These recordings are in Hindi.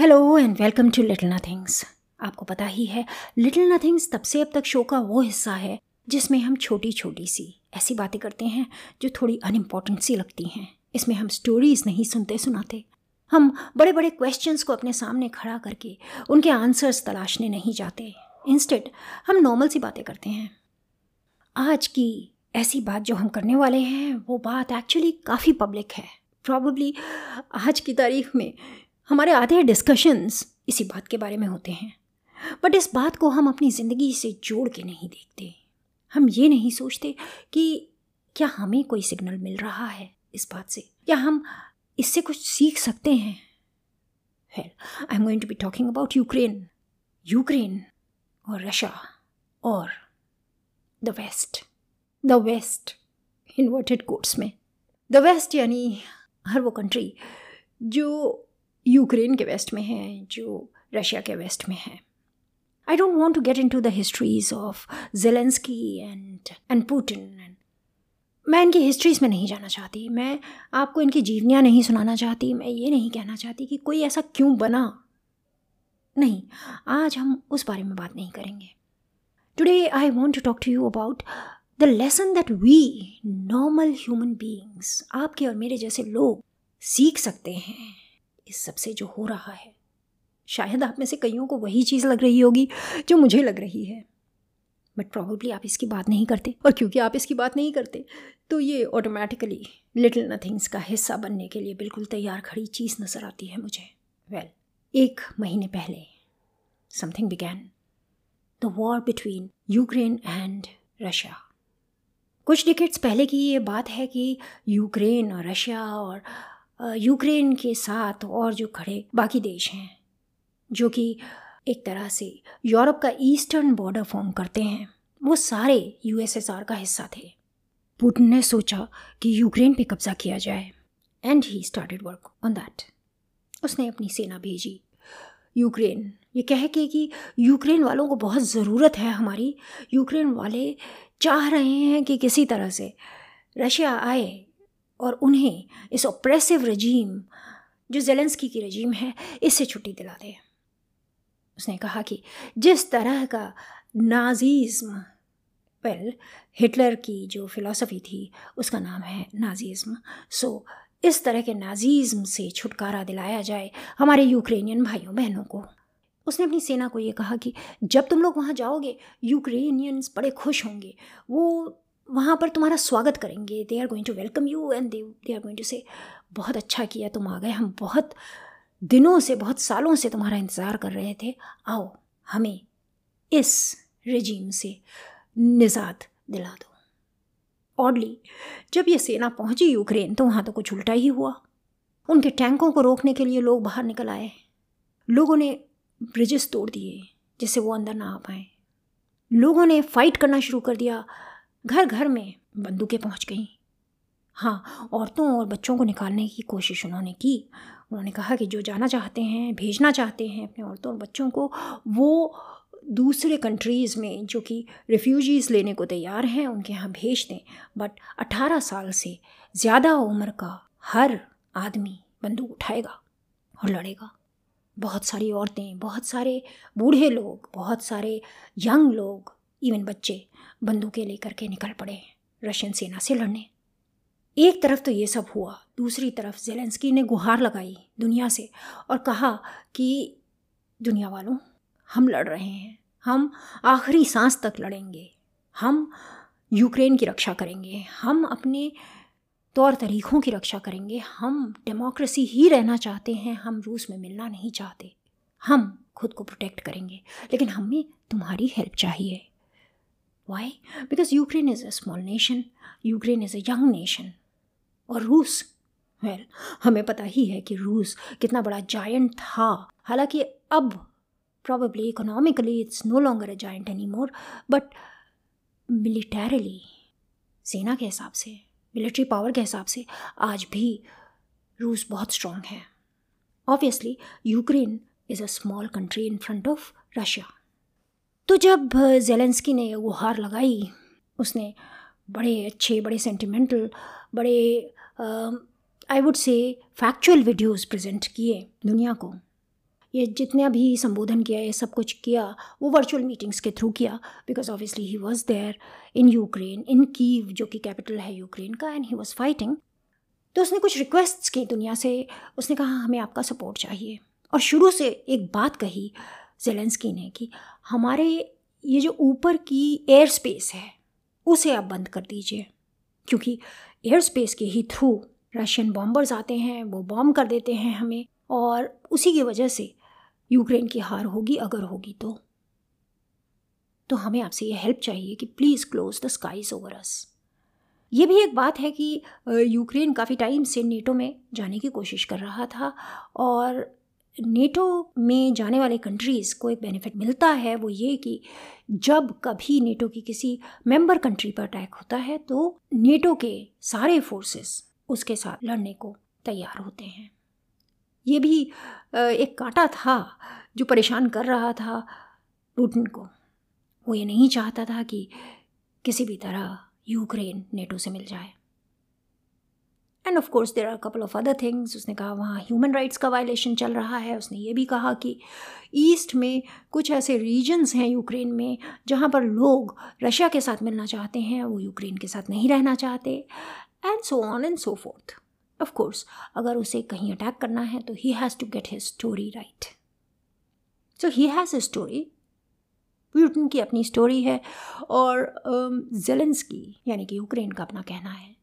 Hello and welcome to little nothings आपको पता ही है लिटिल नथिंग्स तब से अब तक शो का वो हिस्सा है, जिसमें हम छोटी छोटी सी ऐसी बातें करते हैं, जो थोड़ी अनइम्पॉर्टेंट सी लगती हैं। इसमें हम स्टोरीज नहीं सुनते सुनाते। हम बड़े बड़े क्वेश्चंस को अपने सामने खड़ा करके उनके आंसर्स तलाशने नहीं जाते। इंस्टेड हम नॉर्मल सी बातें करते हैं। आज की ऐसी बात जो हम करने वाले हैं, वो बात एक्चुअली काफ़ी पब्लिक है। प्रॉब्ली आज की तारीख में हमारे आधे डिस्कशंस इसी बात के बारे में होते हैं। बट इस बात को हम अपनी ज़िंदगी से जोड़ के नहीं देखते। हम ये नहीं सोचते कि क्या हमें कोई सिग्नल मिल रहा है इस बात से। या हम इससे कुछ सीख सकते हैं। Well I am going to be talking about Ukraine Ukraine और रशिया और the west the west inverted quotes में। द वेस्ट यानी हर वो कंट्री जो यूक्रेन के वेस्ट में है, जो रशिया के वेस्ट में है। I don't want to get into the histories of Zelensky and and Putin and मैं इनकी हिस्ट्रीज़ में नहीं जाना चाहती। मैं आपको इनकी जीवनियाँ नहीं सुनाना चाहती। मैं ये नहीं कहना चाहती कि कोई ऐसा क्यों बना। नहीं, आज हम उस बारे में बात नहीं करेंगे। Today I want to talk to you about the lesson that we normal human beings आपके और मेरे जैसे लोग, सीख सकते हैं। इस सबसे जो हो रहा है। शायद आप में से कईयों को वही चीज़ लग रही होगी जो मुझे लग रही है। बट प्रॉब्ली आप इसकी बात नहीं करते। और क्योंकि आप इसकी बात नहीं करते तो ये ऑटोमेटिकली लिटिल नथिंग्स का हिस्सा बनने के लिए बिल्कुल तैयार खड़ी चीज़ नज़र आती है मुझे। वेल well, एक महीने पहले something began the war between Ukraine and Russia कुछ डिकेट्स पहले की ये बात है कि यूक्रेन और रशिया और यूक्रेन के साथ और जो खड़े बाकी देश हैं, जो कि एक तरह से यूरोप का ईस्टर्न बॉर्डर फॉर्म करते हैं, वो सारे यूएसएसआर का हिस्सा थे। पुतिन ने सोचा कि यूक्रेन पे कब्जा किया जाए and he started work on that उसने अपनी सेना भेजी। यूक्रेन, ये कह के कि यूक्रेन वालों को बहुत ज़रूरत है हमारी। यूक्रेन वाले चाह रहे हैं कि किसी तरह से रशिया आए और उन्हें इस ऑप्रेसिव रजीम जो जेलेंस्की की रजीम है, इससे छुट्टी दिला दे उसने कहा कि जिस तरह का नाजीज़्म वेल हिटलर की जो फ़िलासफ़ी थी, उसका नाम है नाजीज़्म। सो, इस तरह के नाजीज़्म से छुटकारा दिलाया जाए हमारे यूक्रेनियन भाइयों बहनों को। उसने अपनी सेना को ये कहा कि जब तुम लोग वहाँ जाओगे, यूक्रेनियंस बड़े खुश होंगे। वो वहाँ पर तुम्हारा स्वागत करेंगे। They are going to welcome you and they they are going to say बहुत अच्छा किया, तुम आ गए। हम बहुत दिनों से, बहुत सालों से तुम्हारा इंतज़ार कर रहे थे। आओ, हमें इस रजीम से निजात दिला दो। ऑडली जब ये सेना पहुँची यूक्रेन तो वहाँ तो कुछ उल्टा ही हुआ। उनके टैंकों को रोकने के लिए लोग बाहर निकल आए। लोगों ने ब्रिजेस तोड़ दिए, जिससे वो अंदर ना आ पाए। लोगों ने फाइट करना शुरू कर दिया। घर घर में बंदूकें पहुँच गईं। हाँ औरतों और बच्चों को निकालने की कोशिश उन्होंने की। उन्होंने कहा कि जो जाना चाहते हैं, भेजना चाहते हैं अपने औरतों और बच्चों को, वो दूसरे कंट्रीज़ में जो कि रिफ्यूजीज़ लेने को तैयार हैं, उनके यहाँ भेज दें। बट 18 साल से ज़्यादा उम्र का हर आदमी बंदूक उठाएगा और लड़ेगा। बहुत सारी औरतें, बहुत सारे बूढ़े लोग, बहुत सारे यंग लोग इवन बच्चे बंदूकें लेकर के निकल पड़े रशियन सेना से लड़ने। एक तरफ़ तो ये सब हुआ, दूसरी तरफ़ जेलेंस्की ने गुहार लगाई दुनिया से और कहा कि, दुनिया वालों, हम लड़ रहे हैं, हम आखिरी सांस तक लड़ेंगे, हम यूक्रेन की रक्षा करेंगे, हम अपने तौर तरीक़ों की रक्षा करेंगे, हम डेमोक्रेसी ही रहना चाहते हैं, हम रूस में मिलना नहीं चाहते, हम खुद को प्रोटेक्ट करेंगे, लेकिन हमें तुम्हारी हेल्प चाहिए। Why because Ukraine is a small nation Ukraine is a young nation और रूस वेल well, हमें पता ही है कि रूस कितना बड़ा जायंट था। हालाँकि अब probably economically it's no longer a giant any more but militarily सेना के हिसाब से मिलिट्री पावर के हिसाब से आज भी रूस बहुत स्ट्रांग है। Obviously Ukraine is a small country in front of Russia तो जब जेलेंस्की ने गुहार लगाई, उसने बड़े अच्छे, बड़े सेंटिमेंटल बड़े I would say factual videos present किए दुनिया को। ये जितने भी संबोधन किया, ये सब कुछ किया, वो वर्चुअल मीटिंग्स के थ्रू किया because obviously he was there in Ukraine in Kyiv जो कि कैपिटल है यूक्रेन का एंड ही वॉज़ फाइटिंग तो उसने कुछ रिक्वेस्ट की दुनिया से, उसने कहा, हमें आपका सपोर्ट चाहिए। और शुरू से एक बात कही जेलेंस्की ने कि हमारे ये जो ऊपर की एयर स्पेस है, उसे आप बंद कर दीजिए। क्योंकि एयर स्पेस के ही थ्रू रशियन बॉम्बर्स आते हैं, वो बॉम्ब कर देते हैं हमें और उसी की वजह से यूक्रेन की हार होगी, अगर होगी तो। तो हमें आपसे ये हेल्प चाहिए कि please close the skies over us ये भी एक बात है कि यूक्रेन काफ़ी टाइम से नेटो में जाने की कोशिश कर रहा था और नेटो में जाने वाले कंट्रीज़ को एक बेनिफिट मिलता है, वो ये कि जब कभी नेटो की किसी मेंबर कंट्री पर अटैक होता है तो नेटो के सारे फोर्सेस उसके साथ लड़ने को तैयार होते हैं। ये भी एक कांटा था जो परेशान कर रहा था पुतिन को। वो ये नहीं चाहता था कि किसी भी तरह यूक्रेन नेटो से मिल जाए। And of course there are couple of other things उसने कहा वहाँ ह्यूमन राइट्स का वायलेशन चल रहा है। उसने ये भी कहा कि ईस्ट में कुछ ऐसे रीजन्स हैं यूक्रेन में जहाँ पर लोग रशिया के साथ मिलना चाहते हैं वो यूक्रेन के साथ नहीं रहना चाहते and so on and so forth of course अगर उसे कहीं अटैक करना है तो he has to get his story right so he has a story Putin की अपनी स्टोरी है और जेलेंस um, की यानी कि यूक्रेन का अपना कहना है।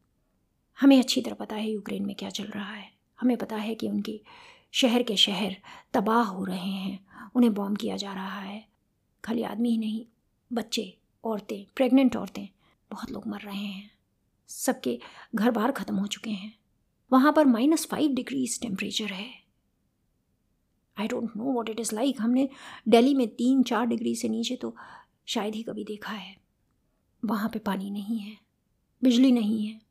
हमें अच्छी तरह पता है यूक्रेन में क्या चल रहा है। हमें पता है कि उनके शहर के शहर तबाह हो रहे हैं। उन्हें बॉम्ब किया जा रहा है। खाली आदमी ही नहीं, बच्चे, औरतें प्रेग्नेंट औरतें, बहुत लोग मर रहे हैं। सबके घर बार ख़त्म हो चुके हैं। वहाँ पर माइनस फाइव डिग्रीज टेम्परेचर है। I don't know what it is like हमने दिल्ली में तीन चार डिग्री से नीचे तो शायद ही कभी देखा है। वहाँ पे पानी नहीं है, बिजली नहीं है।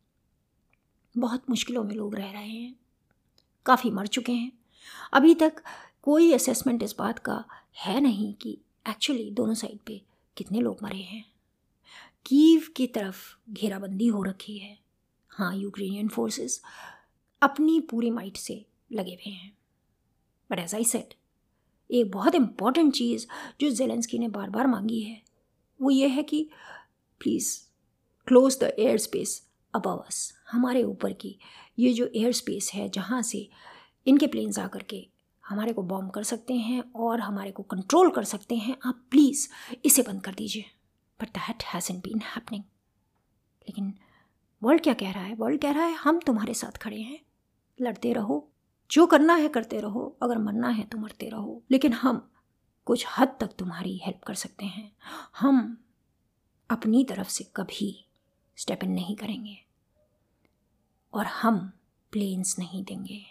बहुत मुश्किलों में लोग रह रहे हैं। काफ़ी मर चुके हैं। अभी तक कोई असेसमेंट इस बात का है नहीं कि एक्चुअली दोनों साइड पे कितने लोग मरे हैं। कीव की तरफ़ घेराबंदी हो रखी है। हाँ यूक्रेनियन फोर्सेस अपनी पूरी माइट से लगे हुए हैं। बट एज आई सेट एक बहुत इंपॉर्टेंट चीज़ जो जेलेंस्की ने बार बार मांगी है, वो ये है कि please close the air space above us हमारे ऊपर की, ये जो एयर स्पेस है, जहाँ से इनके प्लेन्स आकर के हमारे को बॉम्ब कर सकते हैं और हमारे को कंट्रोल कर सकते हैं, आप प्लीज़ इसे बंद कर दीजिए। But that hasn't been happening लेकिन वर्ल्ड क्या कह रहा है? वर्ल्ड कह रहा है, हम तुम्हारे साथ खड़े हैं। लड़ते रहो। जो करना है करते रहो। अगर मरना है तो मरते रहो। लेकिन हम कुछ हद तक तुम्हारी हेल्प कर सकते हैं। हम अपनी तरफ़ से कभी स्टेप इन नहीं करेंगे। और हम प्लेन्स नहीं देंगे।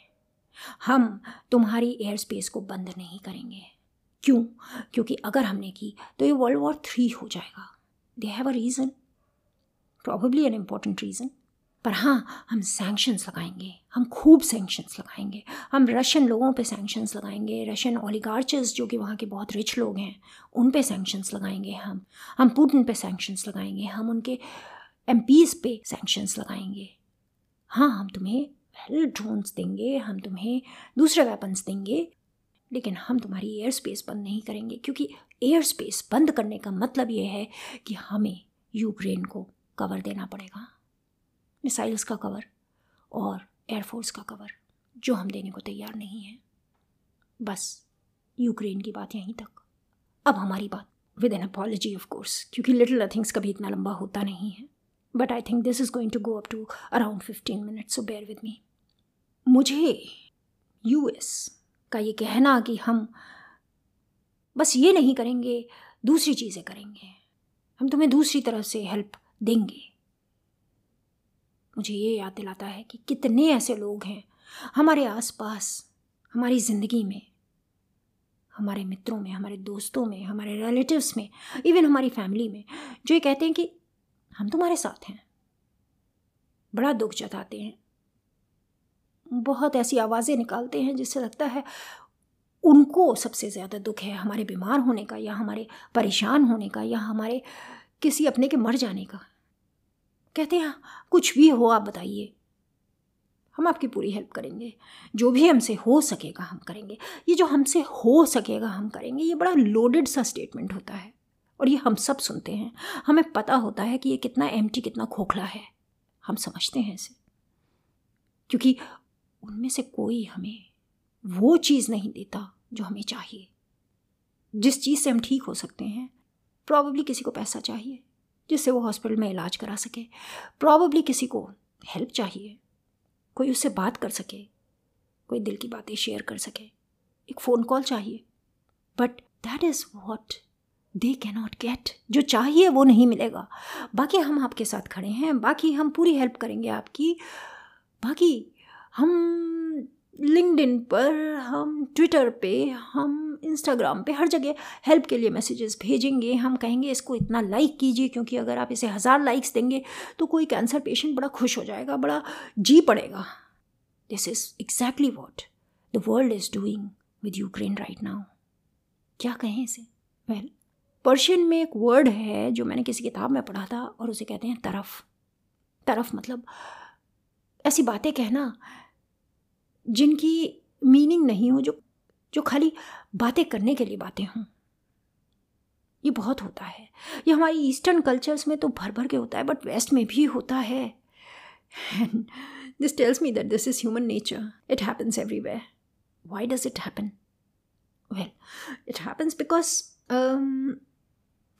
हम तुम्हारी एयर स्पेस को बंद नहीं करेंगे। क्यों? क्योंकि अगर हमने की तो ये वर्ल्ड वॉर थ्री हो जाएगा। They have a reason probably an important reason पर हाँ हम सैंक्शंस लगाएँगे। हम खूब सैंक्शंस लगाएँगे। हम रशियन लोगों पे सैंक्शंस लगाएँगे। रशियन ओलिगार्चेस जो कि वहाँ के बहुत रिच लोग हैं, उन पे सैंक्शंस लगाएँगे हम। हम पुतिन पे सैंक्शंस लगाएँगे। हम उनके एम पे सैंक्शंस लगाएँगे। हाँ हम तुम्हें वेल ड्रोन्स देंगे, हम तुम्हें दूसरे वेपन्स देंगे, लेकिन हम तुम्हारी एयर स्पेस बंद नहीं करेंगे, क्योंकि एयर स्पेस बंद करने का मतलब ये है कि हमें यूक्रेन को कवर देना पड़ेगा। मिसाइल्स का कवर और एयरफोर्स का कवर जो हम देने को तैयार नहीं हैं। बस यूक्रेन की बात यहीं तक। अब हमारी बात with an apology of course क्योंकि लिटिल नथिंग्स कभी इतना लंबा होता नहीं है। But I think this is going to go up to around fifteen minutes so bear with me मुझे यू एस का ये कहना कि हम बस ये नहीं करेंगे, दूसरी चीज़ें करेंगे। हम तुम्हें दूसरी तरफ़ से हेल्प देंगे। मुझे ये याद दिलाता है कि कितने ऐसे लोग हैं हमारे आसपास, हमारी ज़िंदगी में, हमारे मित्रों में, हमारे दोस्तों में, हमारे रिलेटिव्स में इवन हमारी फैमिली में, जो ये कहते हैं कि हम तुम्हारे साथ हैं। बड़ा दुख जताते हैं। बहुत ऐसी आवाज़ें निकालते हैं जिससे लगता है उनको सबसे ज़्यादा दुख है हमारे बीमार होने का या हमारे परेशान होने का या हमारे किसी अपने के मर जाने का। कहते हैं, कुछ भी हो, आप बताइए। हम आपकी पूरी हेल्प करेंगे। जो भी हमसे हो सकेगा, हम करेंगे। ये जो हमसे हो सकेगा, हम करेंगे। ये बड़ा लोडेड सा स्टेटमेंट होता है। और ये हम सब सुनते हैं। हमें पता होता है कि ये कितना एमटी कितना खोखला है। हम समझते हैं इसे। क्योंकि उनमें से कोई हमें वो चीज़ नहीं देता जो हमें चाहिए। जिस चीज़ से हम ठीक हो सकते हैं प्रॉबली किसी को पैसा चाहिए, जिससे वो हॉस्पिटल में इलाज करा सके। प्रॉबली किसी को हेल्प चाहिए। कोई उससे बात कर सके। कोई दिल की बातें शेयर कर सके। एक फ़ोन कॉल चाहिए। But that is what they cannot get जो चाहिए वो नहीं मिलेगा। बाकी हम आपके साथ खड़े हैं। बाकी हम पूरी हेल्प करेंगे आपकी। बाकी हम लिंकड पर हम ट्विटर पे हम इंस्टाग्राम पे हर जगह हेल्प के लिए मैसेजेस भेजेंगे। हम कहेंगे इसको इतना लाइक कीजिए क्योंकि अगर आप इसे हज़ार लाइक्स देंगे तो कोई कैंसर पेशेंट बड़ा खुश हो जाएगा बड़ा जी पड़ेगा। This is exactly what the world is doing with Ukraine right now क्या कहें इसे? वेल well, पर्शियन में एक वर्ड है जो मैंने किसी किताब में पढ़ा था और उसे कहते हैं तरफ़। तरफ़ मतलब ऐसी बातें कहना जिनकी मीनिंग नहीं हो, जो जो खाली बातें करने के लिए बातें हों। ये बहुत होता है। ये हमारी ईस्टर्न कल्चर्स में तो भर भर के होता है, बट वेस्ट में भी होता है। This tells me that this is human nature it happens everywhere why does it happen well it happens because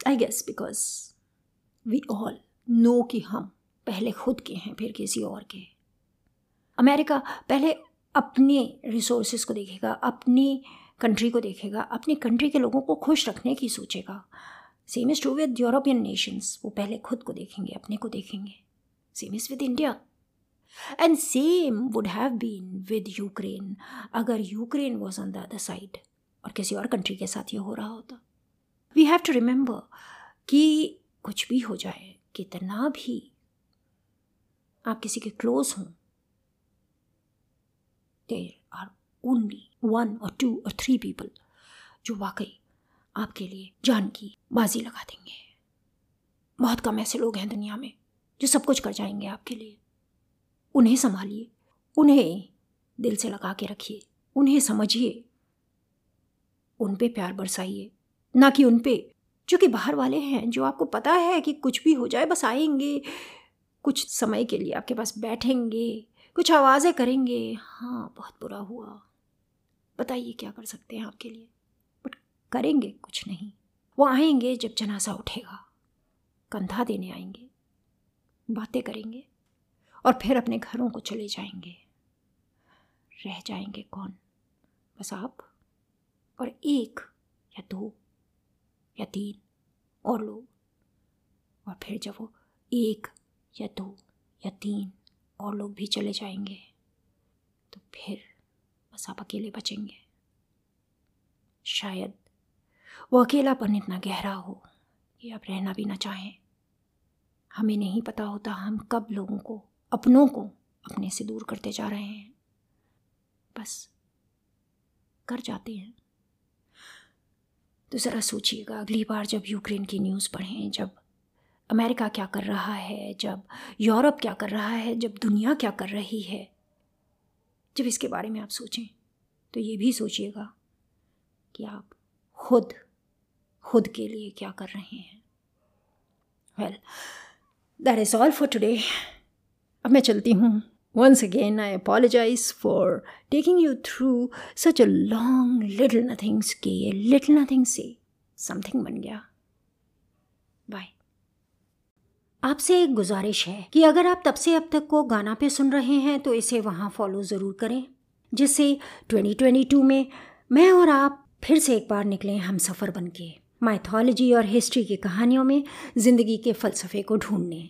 I guess because we all know कि हम पहले खुद के हैं, फिर किसी और के। अमेरिका पहले अपने रिसोर्सेज को देखेगा, अपनी कंट्री को देखेगा, अपनी कंट्री के लोगों को खुश रखने की सोचेगा। Same is true with European nations वो पहले खुद को देखेंगे, अपने को देखेंगे। Same is with India and same would have been with Ukraine अगर Ukraine was on the other side और किसी और कंट्री के साथ ये हो रहा होता। वी हैव टू रिमेंबर कि कुछ भी हो जाए, कितना भी आप किसी के क्लोज हों देर आर ओनली वन और टू और थ्री पीपल जो वाकई आपके लिए जान की बाजी लगा देंगे। बहुत कम ऐसे लोग हैं दुनिया में जो सब कुछ कर जाएँगे आपके लिए। उन्हें संभालिए, उन्हें दिल से लगा के रखिए, उन्हें समझिए, उन पे प्यार बरसाइए। ना कि उन पे जो कि बाहर वाले हैं, जो आपको पता है कि कुछ भी हो जाए, बस आएँगे। कुछ समय के लिए आपके पास बैठेंगे, कुछ आवाज़ें करेंगे। हाँ बहुत बुरा हुआ। बताइए क्या कर सकते हैं आपके लिए? बट करेंगे, कुछ नहीं। वो आएँगे जब जनाजा उठेगा। कंधा देने आएँगे। बातें करेंगे और फिर अपने घरों को चले जाएँगे। रह जाएँगे कौन? बस आप और एक या दो। या तीन और लोग और फिर जब वो एक या दो या तीन और लोग भी चले जाएँगे तो फिर बस आप अकेले बचेंगे। शायद वो अकेलापन इतना गहरा हो कि आप रहना भी ना चाहें। हमें नहीं पता होता हम कब लोगों को, अपनों को अपने से दूर करते जा रहे हैं। बस कर जाते हैं। तो ज़रा सोचिएगा, अगली बार जब यूक्रेन की न्यूज़ पढ़ें, जब अमेरिका क्या कर रहा है, जब यूरोप क्या कर रहा है, जब दुनिया क्या कर रही है, जब इसके बारे में आप सोचें तो ये भी सोचिएगा कि आप खुद खुद के लिए क्या कर रहे हैं। Well that is all for today अब मैं चलती हूँ। Once again I apologize for taking you through such a long little nothings के ये लिटल नथिंग से समथिंग बन गया बाय आपसे एक गुजारिश है कि अगर आप तब से अब तक को गाना पे सुन रहे हैं तो इसे वहाँ फॉलो ज़रूर करें, जिससे 2022 में मैं और आप फिर से एक बार निकलें हम सफ़र बन के माइथोलॉजी और हिस्ट्री की कहानियों में ज़िंदगी के फ़लसफ़े को ढूँढने।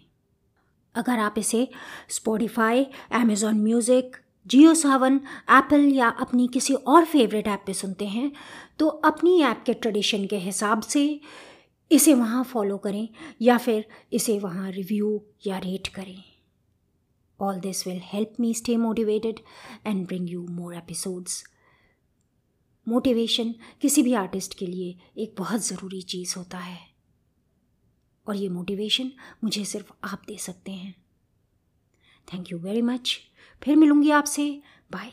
अगर आप इसे Spotify Amazon music Jio Saavn Apple या अपनी किसी और फेवरेट ऐप पे सुनते हैं तो अपनी ऐप के ट्रेडिशन के हिसाब से इसे वहाँ फॉलो करें या फिर इसे वहाँ रिव्यू या रेट करें। All this will help me stay motivated and bring you more episodes motivation किसी भी आर्टिस्ट के लिए एक बहुत ज़रूरी चीज़ होता है। और ये मोटिवेशन मुझे सिर्फ़ आप दे सकते हैं। थैंक यू वेरी मच फिर मिलूँगी आपसे। बाय